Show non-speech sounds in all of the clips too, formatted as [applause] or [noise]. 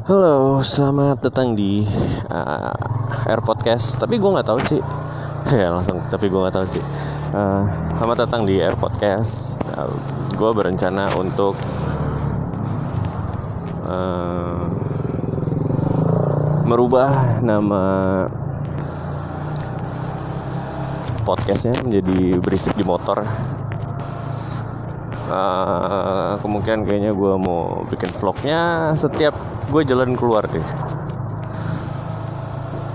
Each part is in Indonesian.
Halo, selamat datang di uh, Air Podcast. Tapi gue nggak tahu sih. [laughs] ya langsung. Tapi gue nggak tahu sih. Uh, selamat datang di Air Podcast. Uh, gue berencana untuk uh, merubah nama podcastnya menjadi berisik di motor uh, kemungkinan kayaknya gue mau bikin vlognya setiap gue jalan keluar deh.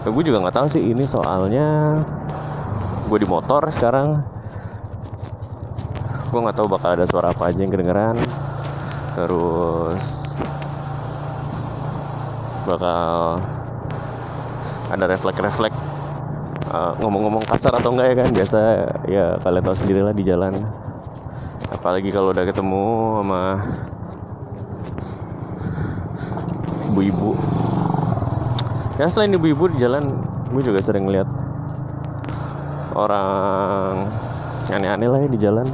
Nah, gue juga nggak tahu sih ini soalnya gue di motor sekarang. Gue nggak tahu bakal ada suara apa aja yang kedengeran. Terus bakal ada refleks-refleks uh, ngomong-ngomong kasar atau enggak ya kan? Biasa ya kalian tahu sendirilah di jalan. Apalagi kalau udah ketemu sama ibu-ibu. Ya selain ibu-ibu di jalan gue juga sering lihat orang aneh-aneh lah ya di jalan.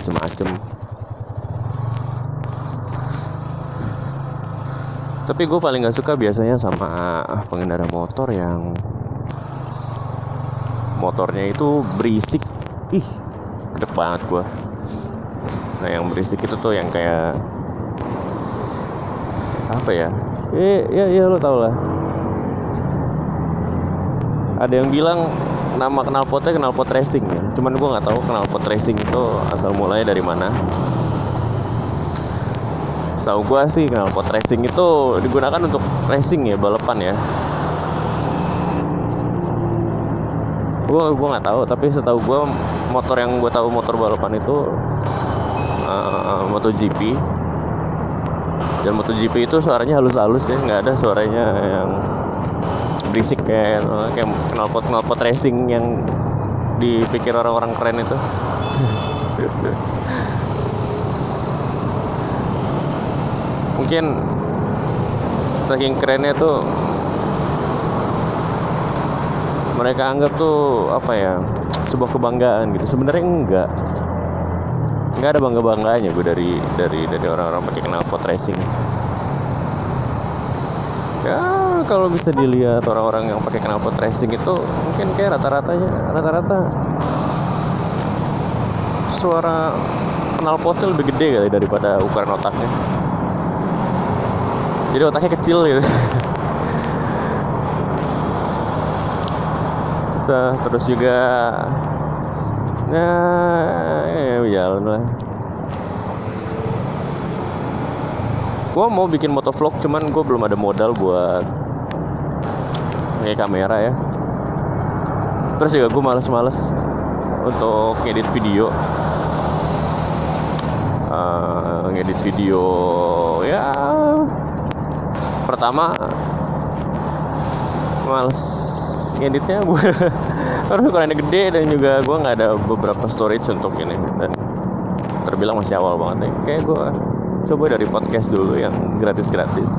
Macem-macem. Tapi gue paling gak suka biasanya sama pengendara motor yang motornya itu berisik. Ih gede banget gue nah yang berisik itu tuh yang kayak apa ya? Eh ya ya lo tau lah. Ada yang bilang nama knalpotnya knalpot racing ya. Cuman gue nggak tahu knalpot racing itu asal mulanya dari mana. Tahu gue sih knalpot racing itu digunakan untuk racing ya balapan ya. Gue gue nggak tahu tapi setahu gue motor yang gue tahu motor balapan itu uh, MotoGP dan MotoGP itu suaranya halus-halus ya nggak ada suaranya yang berisik kayak kayak knalpot knalpot racing yang dipikir orang-orang keren itu. [laughs] Mungkin saking kerennya tuh mereka anggap tuh apa ya sebuah kebanggaan gitu. Sebenarnya enggak nggak ada bangga bangganya gue dari dari dari orang-orang pakai knalpot racing. Ya kalau bisa dilihat orang-orang yang pakai knalpot racing itu mungkin kayak rata-ratanya rata-rata suara knalpotnya lebih gede kali daripada ukuran otaknya. Jadi otaknya kecil gitu. [laughs] Nah, terus juga nah ya jalan lah. Gue mau bikin motovlog cuman gue belum ada modal buat kayak kamera ya. Terus juga gue males-males untuk ngedit video. Uh, ngedit video ya pertama males ngeditnya gue [laughs] karena ukurannya gede dan juga gue nggak ada beberapa storage untuk ini. Dan terbilang masih awal banget nih. Kayak gue coba dari podcast dulu yang gratis gratis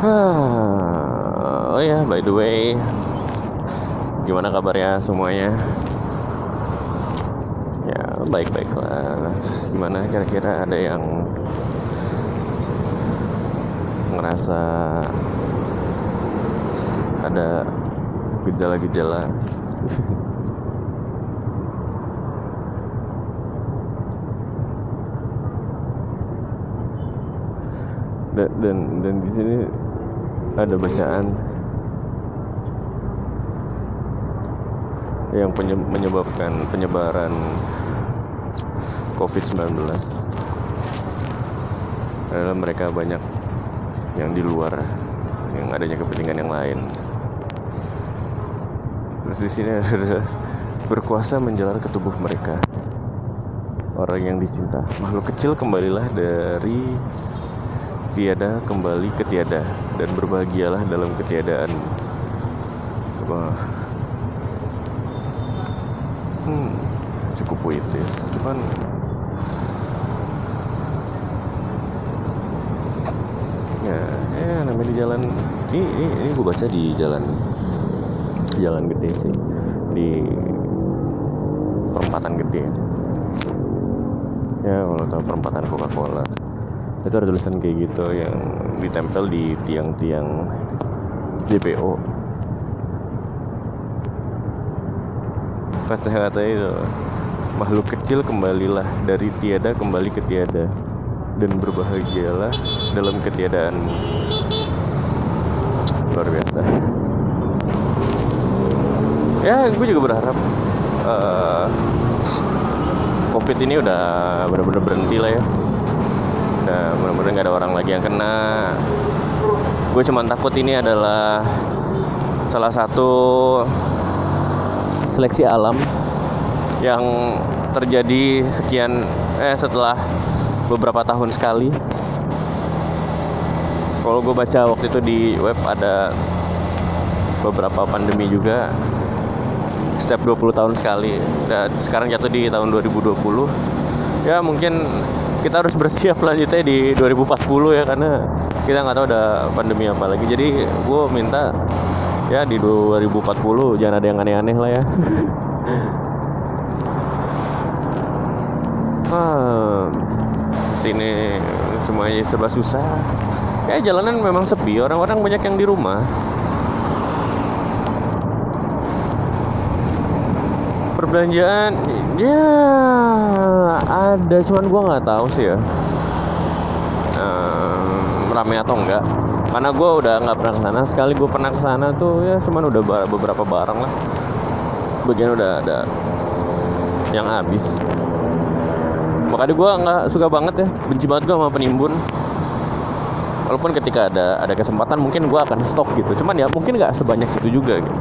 [sighs] oh ya by the way. Gimana kabarnya semuanya? ya baik-baik lah. Gimana kira-kira ada yang ngerasa ada gejala-gejala? [laughs] Dan dan, dan di sini ada bacaan yang menyebabkan penyebaran COVID-19 adalah mereka banyak yang di luar yang adanya kepentingan yang lain. Terus di sini ada berkuasa menjalar ke tubuh mereka. Orang yang dicinta, makhluk kecil kembalilah dari tiada kembali ke tiada dan berbahagialah dalam ketiadaan. Wah. Hmm, cukup puitis, cuman ya, ya namanya di jalan. Ini ini, ini gue baca di jalan jalan gede sih. Di perempatan gede. Ya kalau tahu perempatan Coca Cola itu ada tulisan kayak gitu yang ditempel di tiang-tiang JPO kata-kata itu makhluk kecil kembalilah dari tiada kembali ke tiada dan berbahagialah dalam ketiadaanmu luar biasa. Ya gue juga berharap uh, covid ini udah benar-benar berhenti lah ya. Udah benar-benar nggak ada orang lagi yang kena. Gue cuma takut ini adalah salah satu seleksi alam yang terjadi sekian eh setelah beberapa tahun sekali. Kalau gue baca waktu itu di web ada beberapa pandemi juga. Setiap 20 tahun sekali. Dan sekarang jatuh di tahun 2020 ya mungkin kita harus bersiap lanjutnya di 2040 ya karena kita nggak tahu ada pandemi apa lagi. Jadi gue minta ya di 2040 jangan ada yang aneh-aneh lah ya [laughs] sini semuanya serba susah. Kayak jalanan memang sepi. Orang-orang banyak yang di rumah. Perbelanjaan ya ada cuman gua nggak tahu sih ya. Um, rame atau enggak. Karena gue udah nggak pernah ke sana sekali gue pernah ke sana tuh ya cuman udah beberapa barang lah. Bagian udah ada yang habis makanya gue nggak suka banget ya. Benci banget gue sama penimbun. Walaupun ketika ada ada kesempatan mungkin gue akan stok gitu. Cuman ya mungkin nggak sebanyak itu juga gitu.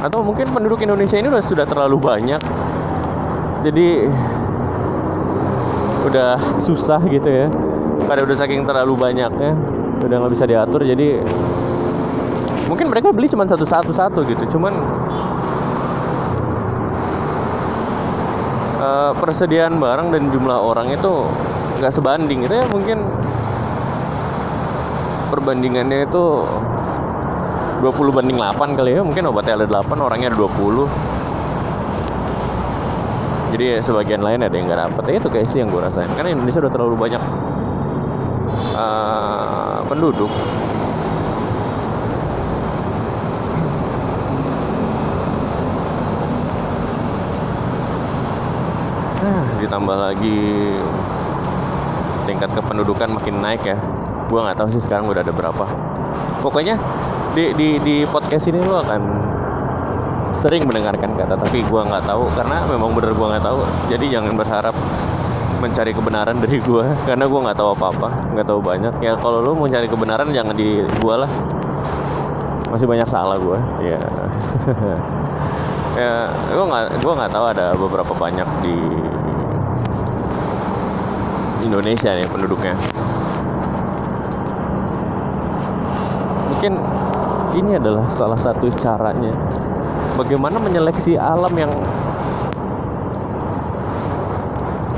Atau mungkin penduduk Indonesia ini udah sudah terlalu banyak. Jadi udah susah gitu ya. Pada udah saking terlalu banyaknya udah nggak bisa diatur. Jadi mungkin mereka beli cuma satu satu satu gitu. Cuman uh, persediaan barang dan jumlah orang itu nggak sebanding gitu ya mungkin perbandingannya itu 20 banding 8 kali ya mungkin obatnya ada 8 orangnya ada 20 jadi sebagian lain ada yang nggak dapet. Ya itu kayak sih yang gue rasain. Karena Indonesia udah terlalu banyak uh, penduduk ditambah lagi tingkat kependudukan makin naik ya. Gue nggak tahu sih sekarang udah ada berapa. Pokoknya di di di podcast ini lo akan sering mendengarkan kata tapi gue nggak tahu karena memang bener gue nggak tahu. Jadi jangan berharap mencari kebenaran dari gue [laughs] karena gue nggak tahu apa apa nggak tahu banyak. Ya kalau lo mau cari kebenaran jangan di gue lah. Masih banyak salah gue [laughs] ya ya gue nggak gue nggak tahu ada beberapa banyak di Indonesia nih penduduknya. Mungkin ini adalah salah satu caranya bagaimana menyeleksi alam yang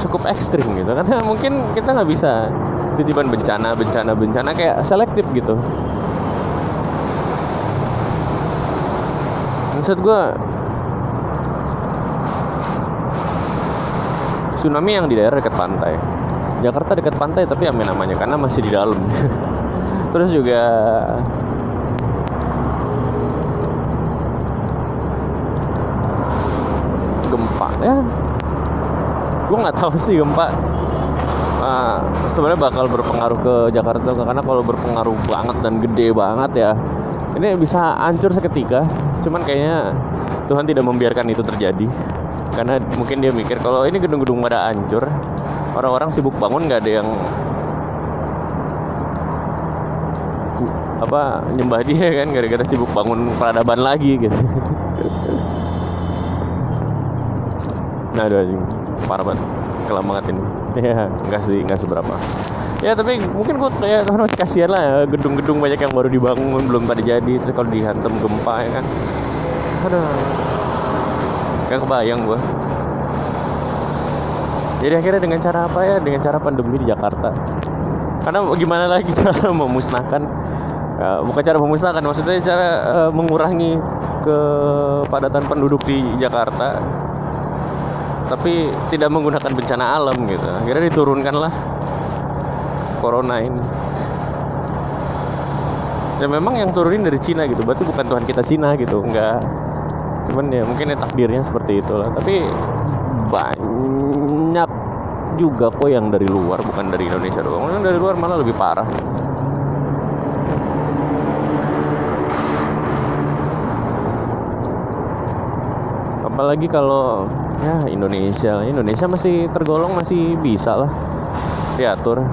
cukup ekstrim gitu. [laughs] Karena mungkin kita nggak bisa titipan bencana bencana bencana kayak selektif gitu. Maksud gue tsunami yang di daerah dekat pantai Jakarta dekat pantai tapi amin namanya karena masih di dalam. [laughs] Terus juga gempa ya. Gue nggak tahu sih gempa uh, sebenarnya bakal berpengaruh ke Jakarta karena kalau berpengaruh banget dan gede banget ya ini bisa hancur seketika. Cuman kayaknya Tuhan tidak membiarkan itu terjadi. Karena mungkin dia mikir kalau ini gedung-gedung pada hancur orang-orang sibuk bangun nggak ada yang apa nyembah dia kan? Gara-gara sibuk bangun peradaban lagi gitu. Nah aduh parah banget. Kelam banget ini. Ya nggak sih nggak seberapa. Ya tapi mungkin gue kayak karena masih kasihan lah ya. Gedung-gedung banyak yang baru dibangun belum pada jadi. Terus kalau dihantam gempa ya kan. Aduh. Kayak kebayang gue jadi akhirnya dengan cara apa ya? Dengan cara pandemi di Jakarta. Karena gimana lagi [laughs] cara memusnahkan? Uh, bukan cara memusnahkan maksudnya cara uh, mengurangi kepadatan penduduk di Jakarta. Tapi tidak menggunakan bencana alam gitu. Akhirnya diturunkanlah corona ini. Dan memang yang turunin dari Cina gitu. Berarti bukan Tuhan kita Cina gitu. Enggak. Cuman ya mungkin ya takdirnya seperti itulah. Tapi banyak juga kok yang dari luar bukan dari Indonesia doang. Yang dari luar malah lebih parah. Apalagi kalau ya Indonesia. Indonesia masih tergolong masih bisa lah diatur.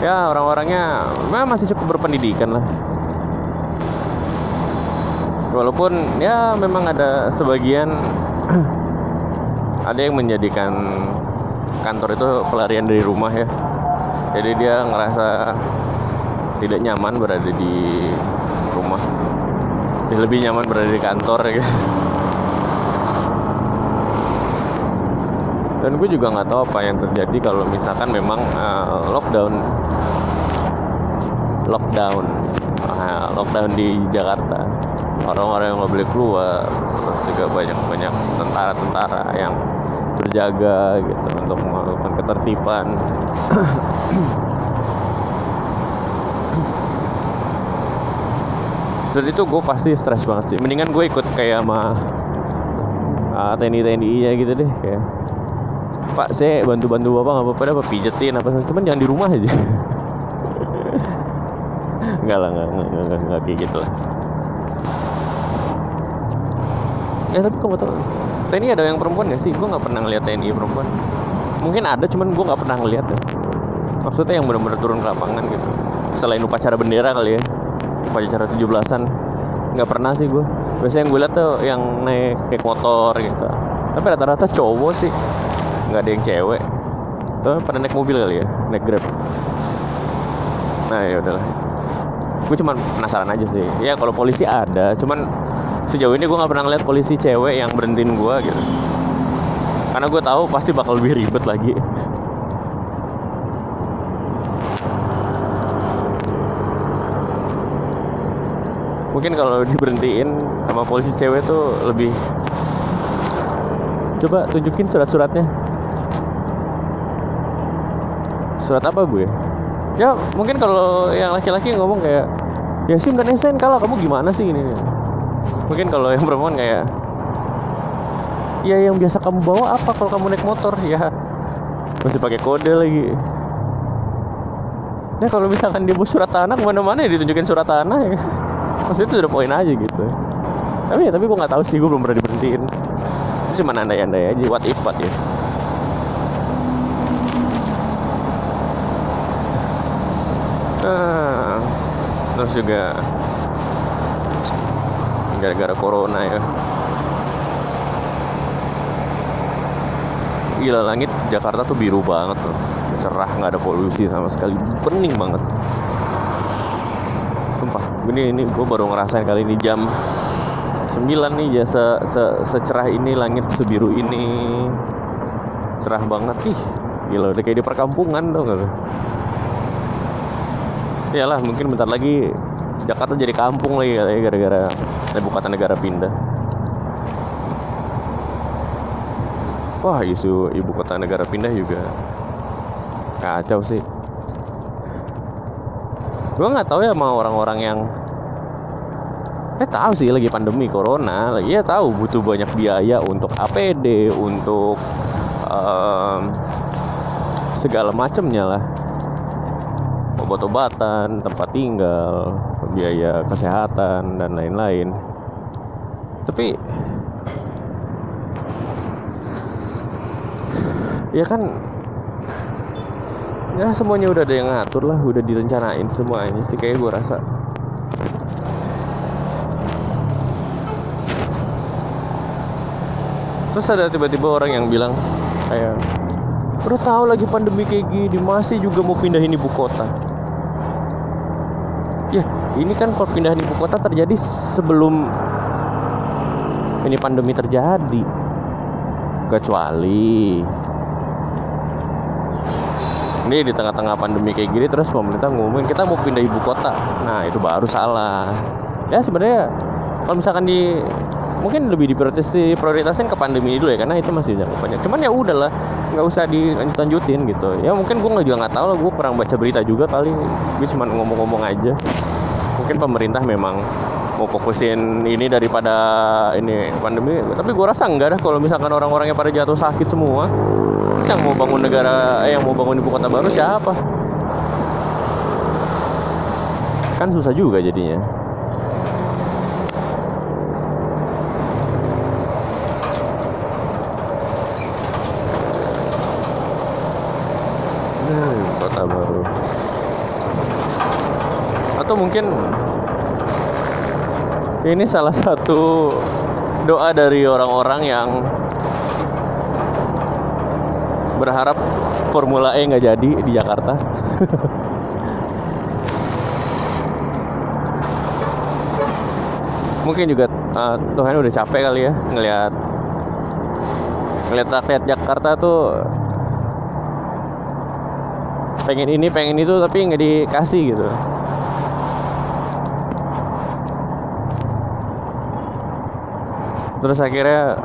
Ya orang-orangnya memang masih cukup berpendidikan lah. Walaupun ya memang ada sebagian [clears throat] ada yang menjadikan kantor itu pelarian dari rumah ya. Jadi dia ngerasa tidak nyaman berada di rumah. Lebih nyaman berada di kantor ya. Dan gue juga nggak tahu apa yang terjadi kalau misalkan memang uh, lockdown. Lockdown. Uh, lockdown di Jakarta. Orang-orang yang nggak boleh keluar. Terus juga banyak banyak tentara-tentara yang berjaga gitu untuk melakukan ketertiban. Dan itu gue pasti stres banget sih. Mendingan gue ikut kayak sama uh, TNI TNI nya gitu deh kayak Pak saya bantu-bantu bapak nggak apa-apa apa pijetin apa cuman jangan di rumah aja. [laughs] Enggak lah enggak, enggak, enggak, kayak gitu lah ya tapi kamu tahu TNI ada yang perempuan gak sih? Gue nggak pernah ngeliat TNI perempuan. Mungkin ada cuman gue nggak pernah ngeliat ya maksudnya yang benar-benar turun ke lapangan gitu. Selain upacara bendera kali ya. Upacara 17-an nggak pernah sih gue biasanya yang gue liat tuh yang naik naik motor gitu. Tapi rata-rata cowok sih. Nggak ada yang cewek. Tuh pada naik mobil kali ya. Naik grab. Nah ya udahlah. Gue cuman penasaran aja sih. Ya kalau polisi ada cuman sejauh ini gue nggak pernah ngeliat polisi cewek yang berhentiin gue gitu. Karena gue tahu pasti bakal lebih ribet lagi. Mungkin kalau diberhentiin sama polisi cewek tuh lebih coba tunjukin surat-suratnya. Surat apa bu ya? Ya mungkin kalau yang laki-laki ngomong kayak ya sim dan SN kalau kamu gimana sih ini mungkin kalau yang perempuan kayak ya yang biasa kamu bawa apa kalau kamu naik motor? Ya masih pakai kode lagi. Ya kalau misalkan dia surat tanah ke mana-mana ya ditunjukin surat tanah ya maksudnya itu udah poin aja gitu. Tapi ya tapi gue nggak tahu sih gue belum pernah diberhentiin. Itu cuma andai-andai aja what if what if. Ah, terus juga gara-gara corona ya. Gila langit Jakarta tuh biru banget tuh. Cerah nggak ada polusi sama sekali. Bening banget. Sumpah ini ini gue baru ngerasain kali ini jam 9 nih ya se, se, secerah ini langit sebiru ini. Cerah banget ih. Gila udah kayak di perkampungan tuh gak Iyalah mungkin bentar lagi Jakarta jadi kampung lagi katanya gara-gara ibu kota negara pindah. Wah isu ibu kota negara pindah juga kacau sih. Gue nggak tahu ya sama orang-orang yang Eh tahu sih lagi pandemi corona, lagi ya tahu butuh banyak biaya untuk APD, untuk um, segala macamnya lah obat-obatan, tempat tinggal, biaya kesehatan dan lain-lain. Tapi ya kan ya semuanya udah ada yang ngatur lah, udah direncanain semuanya sih kayak gue rasa. Terus ada tiba-tiba orang yang bilang kayak Udah tahu lagi pandemi kayak gini masih juga mau pindahin ibu kota ya ini kan kalau pindahan ibu kota terjadi sebelum ini pandemi terjadi. Kecuali ini di tengah-tengah pandemi kayak gini terus pemerintah ngumumin kita mau pindah ibu kota. Nah itu baru salah. Ya sebenarnya kalau misalkan di mungkin lebih diprioritaskan prioritasin ke pandemi dulu ya karena itu masih jangka panjang. Cuman ya udahlah nggak usah dilanjutin gitu. Ya mungkin gue nggak juga nggak tahu lah gue kurang baca berita juga kali. Gue cuma ngomong-ngomong aja. Mungkin pemerintah memang mau fokusin ini daripada ini pandemi. Tapi gue rasa enggak dah kalau misalkan orang-orang yang pada jatuh sakit semua. Yang mau bangun negara eh yang mau bangun ibu kota baru siapa? Kan susah juga jadinya hmm, kota baru atau mungkin ini salah satu doa dari orang-orang yang berharap Formula E nggak jadi di Jakarta. [laughs] Mungkin juga uh, Tuhan udah capek kali ya ngelihat ngelihat rakyat Jakarta tuh pengen ini pengen itu tapi nggak dikasih gitu. Terus akhirnya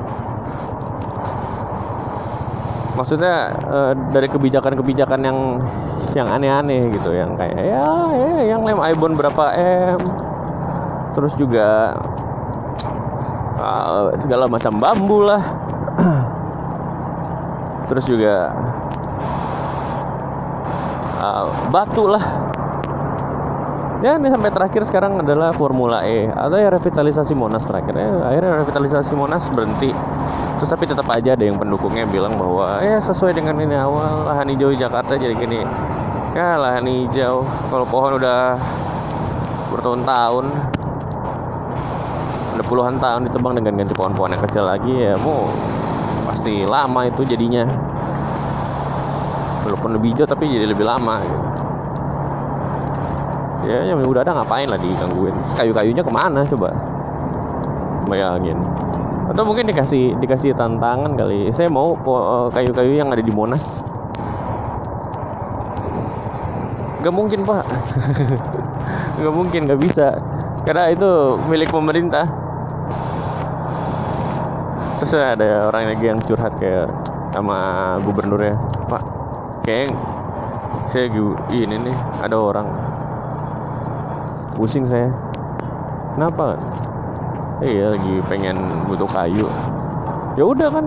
maksudnya uh, dari kebijakan-kebijakan yang yang aneh-aneh gitu yang kayak ya, ya yang lem ibon berapa m? Terus juga uh, segala macam bambu lah. Terus juga uh, batu lah ya ini sampai terakhir sekarang adalah Formula E. Atau ya revitalisasi Monas terakhir ya. Akhirnya revitalisasi Monas berhenti. Terus tapi tetap aja ada yang pendukungnya bilang bahwa ya sesuai dengan ini awal lahan hijau Jakarta jadi gini. Ya lahan hijau kalau pohon udah bertahun-tahun udah puluhan tahun ditebang dengan ganti pohon-pohon yang kecil lagi ya mau pasti lama itu jadinya. Walaupun lebih hijau tapi jadi lebih lama gitu. Ya yang udah ada ngapain lah digangguin? Kayu-kayunya ke mana coba? Bayangin. Atau mungkin dikasih dikasih tantangan kali. Saya mau eh, kayu-kayu yang ada di Monas. Gak mungkin pak. [laughs] Gak mungkin gak bisa. Karena itu milik pemerintah. Terus ada orang lagi yang curhat kayak sama gubernur ya pak kayak saya ini nih ada orang pusing saya. Kenapa? Iya lagi pengen butuh kayu. Ya udah kan.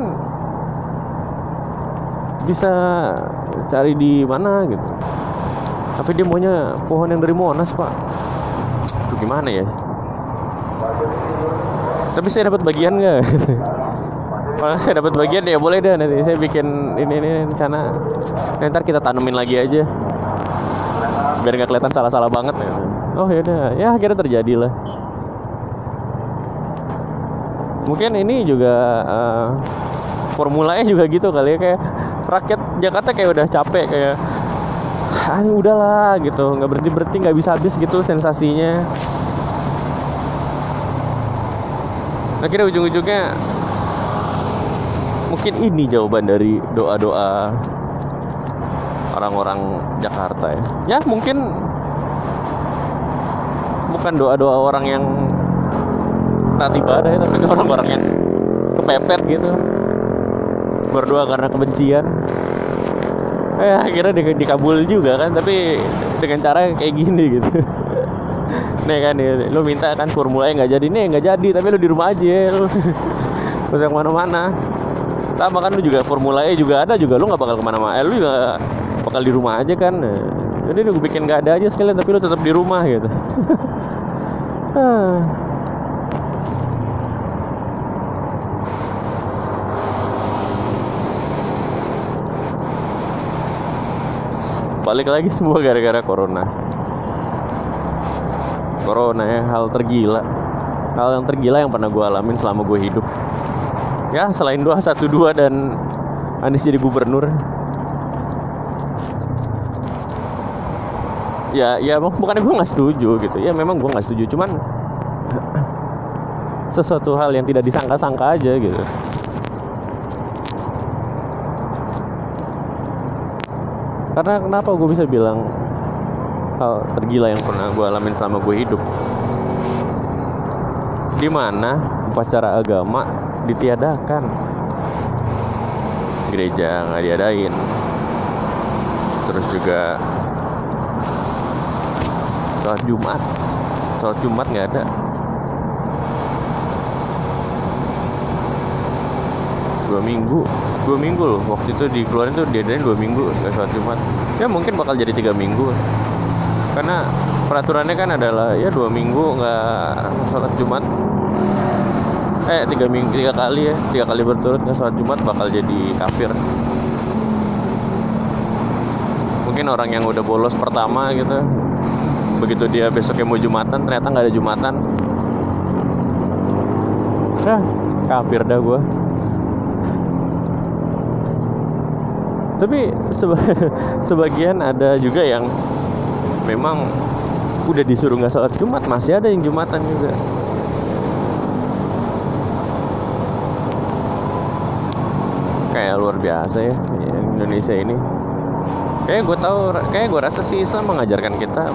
Bisa cari di mana gitu. Tapi dia maunya pohon yang dari Monas pak. Itu gimana ya? Tapi saya dapat bagian nggak? [laughs] Kalau saya dapat bagian ya boleh deh nanti saya bikin ini ini rencana. Ntar kita tanemin lagi aja. Biar nggak kelihatan salah-salah banget oh ya udah. Ya akhirnya terjadi lah. Mungkin ini juga uh, formulanya juga gitu kali ya kayak rakyat Jakarta kayak udah capek kayak ah udahlah gitu. Nggak berhenti berhenti nggak bisa habis gitu sensasinya. Akhirnya ujung-ujungnya mungkin ini jawaban dari doa-doa orang-orang Jakarta ya. Ya mungkin bukan doa-doa orang yang taat ibadah ya tapi orang-orang yang kepepet gitu. Berdoa karena kebencian. Eh akhirnya di, dikabul juga kan tapi dengan cara kayak gini gitu. [laughs] Nih kan ya, lu minta kan formula nggak jadi nih nggak jadi tapi lu di rumah aja lu [laughs] terus yang mana-mana. Sama kan lu juga formula E juga ada juga lu nggak bakal ke mana-mana. Eh, lu juga bakal di rumah aja kan. Jadi lu bikin nggak ada aja sekalian tapi lu tetap di rumah gitu [laughs] balik lagi semua gara-gara corona. Corona ya hal tergila. Hal yang tergila yang pernah gue alamin selama gue hidup. Ya selain dua satu dua dan Anies jadi gubernur ya ya bukannya gue nggak setuju gitu. Ya memang gue nggak setuju cuman [clears throat] sesuatu hal yang tidak disangka-sangka aja gitu. Karena kenapa gue bisa bilang hal tergila yang pernah gue alamin selama gue hidup? Di mana upacara agama ditiadakan? Gereja nggak diadain. Terus juga sholat Jumat. Sholat Jumat nggak ada. Dua minggu. Dua minggu loh. Waktu itu dikeluarin tuh diadain dua minggu nggak sholat Jumat. Ya mungkin bakal jadi tiga minggu. Karena peraturannya kan adalah ya dua minggu nggak sholat Jumat. Eh tiga minggu tiga kali ya. Tiga kali berturut nggak sholat Jumat bakal jadi kafir. Mungkin orang yang udah bolos pertama gitu begitu dia besoknya mau jumatan ternyata nggak ada jumatan. Nah kafir dah gue tapi seba [laughs] sebagian ada juga yang memang udah disuruh nggak sholat Jumat masih ada yang Jumatan juga. Kayak luar biasa ya Indonesia ini. Kayak gue tahu kayak gue rasa sih Islam mengajarkan kita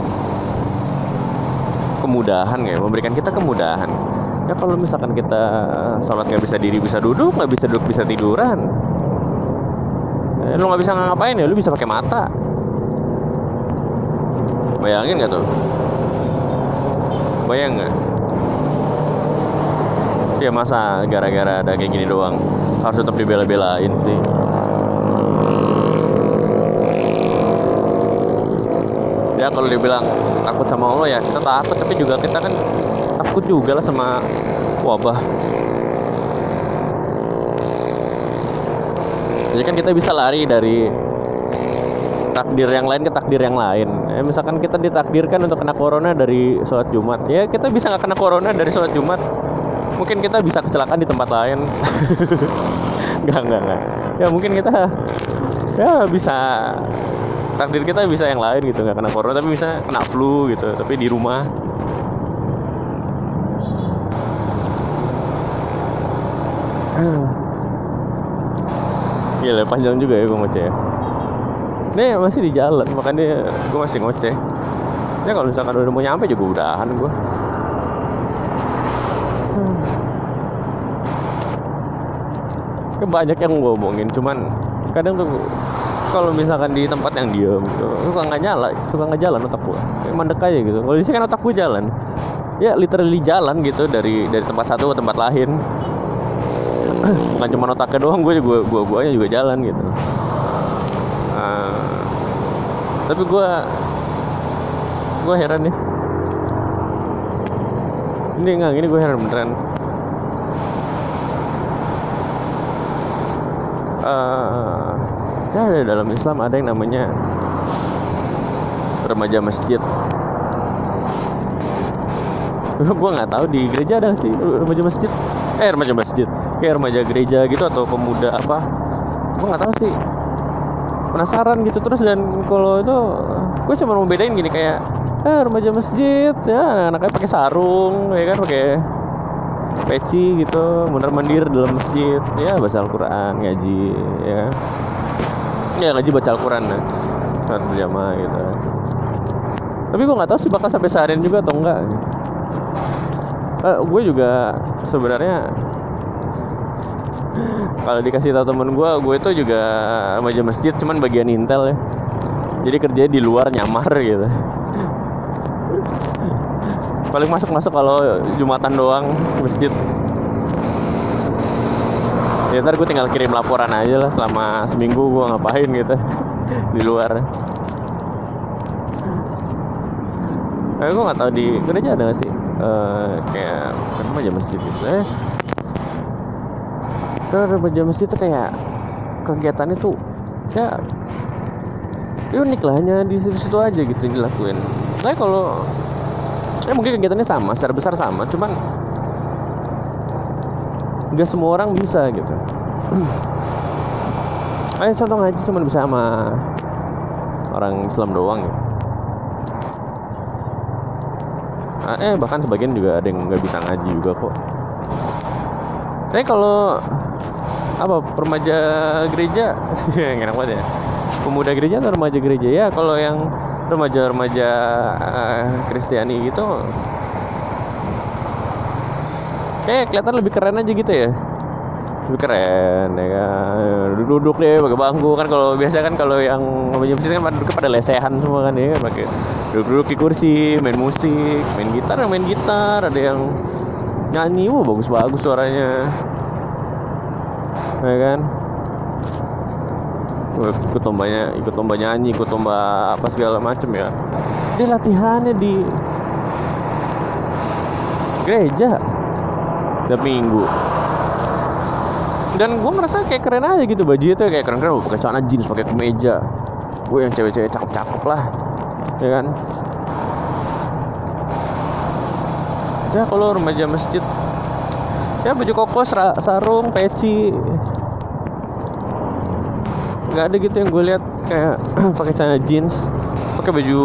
kemudahan ya memberikan kita kemudahan. Ya kalau misalkan kita sholat nggak bisa diri bisa duduk nggak bisa duduk bisa tiduran. Eh, lu nggak bisa ngapain ya? Lu bisa pakai mata. Bayangin nggak tuh? Bayang nggak? Ya masa gara-gara ada kayak gini doang. Harus tetap dibela-belain sih. Ya kalau dibilang takut sama Allah ya. Kita takut tapi juga kita kan takut juga lah sama wabah. Jadi kan kita bisa lari dari takdir yang lain ke takdir yang lain. Ya, misalkan kita ditakdirkan untuk kena corona dari sholat Jumat. Ya kita bisa nggak kena corona dari sholat Jumat? Mungkin kita bisa kecelakaan di tempat lain. [laughs] Nggak nggak nggak. Ya mungkin kita ya bisa takdir kita bisa yang lain gitu nggak kena corona tapi bisa kena flu gitu tapi di rumah. Gila panjang juga ya gue ngoceh Ini masih di jalan makanya gue masih ngoceh. Ya kalau misalkan udah mau nyampe juga udahan gue Kan banyak yang gue omongin cuman kadang tuh kalau misalkan di tempat yang diem gitu, suka nggak nyala suka nggak jalan otak gue kayak mandek aja gitu. Kalau di sini kan otak gue jalan. Ya literally jalan gitu dari dari tempat satu ke tempat lain. [clears throat] Bukan cuma otaknya doang gue juga gue guanya juga jalan gitu. Uh, tapi gue gue heran ya ini enggak ini gue heran beneran. Uh, ya ada dalam Islam ada yang namanya remaja masjid. [laughs] Gue nggak tahu di gereja ada sih remaja masjid? Eh remaja masjid. Kayak remaja gereja gitu atau pemuda apa? Gue nggak tahu sih. Penasaran gitu terus dan kalau itu gue cuma mau bedain gini kayak eh remaja masjid ya anaknya pakai sarung ya kan pakai peci gitu bener mandir dalam masjid. Ya baca Al-Quran ngaji ya ya ngaji baca Al-Quran nah. saat berjamaah gitu tapi gue nggak tahu sih bakal sampai seharian juga atau enggak uh, gue juga sebenarnya kalau dikasih tahu temen gue gue itu juga remaja masjid cuman bagian intel ya. Jadi kerjanya di luar nyamar gitu. Paling masuk masuk kalau jumatan doang masjid ya ntar gue tinggal kirim laporan aja lah selama seminggu gue ngapain gitu. Di luar. Eh, gue nggak tahu di gereja ada gak sih? Uh, kayak kenapa aja masjid gitu eh terus remaja masjid itu kayak kegiatan itu ya unik lah hanya di situ-situ aja gitu yang dilakuin. Nah kalau ya mungkin kegiatannya sama secara besar sama cuman nggak semua orang bisa gitu. [clears throat] Ayo contoh ngaji cuma bisa sama orang Islam doang ya. Eh bahkan sebagian juga ada yang nggak bisa ngaji juga kok. Tapi kalau apa permaja gereja? [laughs] Enak banget ya. Pemuda gereja atau remaja gereja? Ya kalau yang remaja-remaja uh, Kristiani gitu kayak kelihatan lebih keren aja gitu ya? Lebih keren ya kan? Duduk deh pakai bangku. Kan kalau biasa kan kalau yang remaja masjid kan duduk pada lesehan semua kan ya kan pakai duduk-duduk di kursi main musik main gitar main gitar. Ada yang nyanyi wah bagus-bagus suaranya. Ya kan? Ikut lombanya ikut lomba nyanyi ikut lomba apa segala macem ya. Dia latihannya di gereja tiap minggu. Dan gue ngerasa kayak keren aja gitu baju itu kayak keren-keren. Pakai celana jeans pakai kemeja. Gue yang cewek-cewek cakep-cakep lah ya kan? Ya kalau remaja masjid. Ya baju koko sarung peci. Nggak ada gitu yang gue lihat kayak [clears throat] pakai celana jeans pakai baju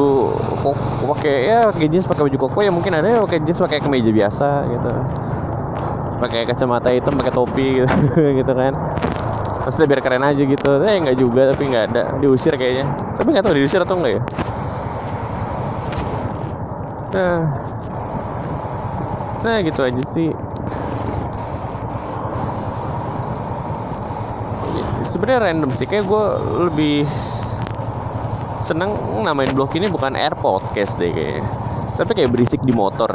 koko pakai ya pakai jeans pakai baju koko. Ya mungkin ada ya pakai jeans pakai kemeja biasa gitu pakai kacamata hitam pakai topi gitu, [laughs] gitu kan. Maksudnya biar keren aja gitu. Eh nggak juga tapi nggak ada. Diusir kayaknya. Tapi nggak tahu diusir atau enggak ya? Nah. Nah gitu aja sih. Sebenarnya random sih. Kayak gue lebih seneng namain blog ini bukan air podcast deh kayak tapi kayak berisik di motor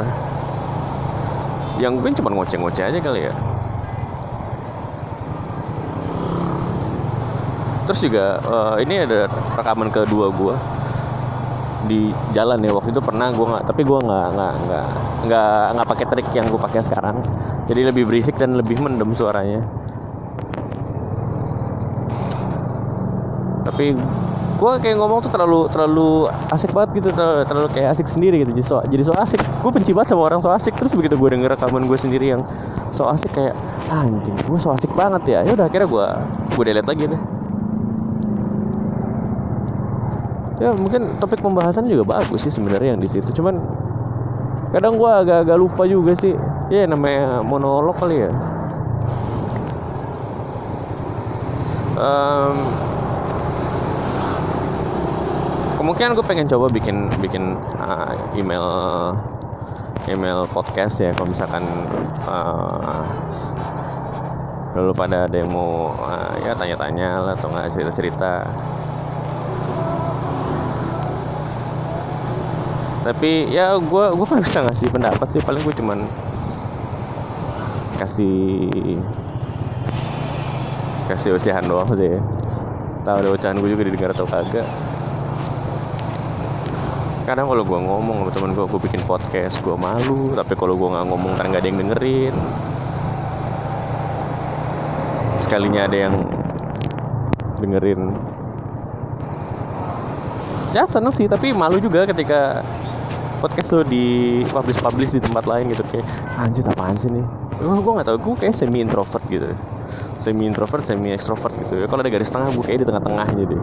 yang gue cuma ngoceh-ngoceh aja kali ya. Terus juga uh, ini ada rekaman kedua gue di jalan ya. Waktu itu pernah gue nggak tapi gue nggak nggak nggak nggak nggak pakai trik yang gue pakai sekarang. Jadi lebih berisik dan lebih mendem suaranya. Tapi gue kayak ngomong tuh terlalu terlalu asik banget gitu terlalu, terlalu kayak asik sendiri gitu jadi so jadi so asik. Gue benci banget sama orang so asik terus begitu gue denger rekaman gue sendiri yang so asik kayak anjing gue so asik banget ya. Ya udah akhirnya gue gue delete lagi deh. Ya mungkin topik pembahasan juga bagus sih sebenarnya yang di situ cuman kadang gue agak-agak lupa juga sih. Ya namanya monolog kali ya. Um, kemungkinan gue pengen coba bikin bikin uh, email email podcast ya kalau misalkan uh, dulu pada ada yang mau uh, ya tanya-tanya lah atau nggak cerita-cerita. Tapi ya gue gue kan bisa ngasih pendapat sih paling gue cuman kasih kasih ocehan doang sih. Tahu ada ocehan gue juga didengar atau kagak kadang kalau gue ngomong sama temen gue gue bikin podcast gue malu. Tapi kalau gue nggak ngomong kan nggak ada yang dengerin. Sekalinya ada yang dengerin. Ya seneng sih. Tapi malu juga ketika podcast lo di publish publish di tempat lain gitu. Kayak anjir apaan sih nih? Gue gue nggak tahu. Gue kayak semi introvert gitu. Semi introvert semi extrovert gitu. Ya kalau ada garis tengah gue kayak di tengah-tengah jadi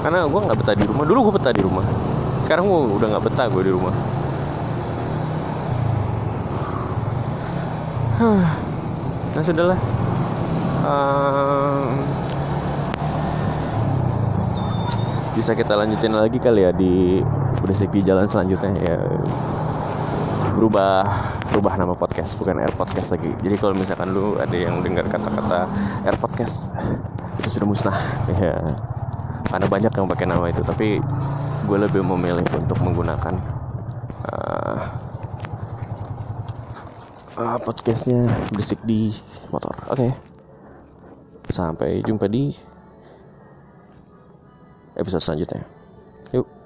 karena gue nggak betah di rumah. Dulu gue betah di rumah. Sekarang gue udah nggak betah gue di rumah. [sighs] Nah sudahlah. Um, bisa kita lanjutin lagi kali ya di di jalan selanjutnya? Ya berubah berubah nama podcast bukan air podcast lagi. Jadi kalau misalkan lu ada yang dengar kata-kata air podcast itu sudah musnah. [laughs] Ya karena banyak yang pakai nama itu tapi gue lebih memilih untuk menggunakan uh, uh, podcastnya berisik di motor. Oke. Okay. sampai jumpa di episode selanjutnya. Yuk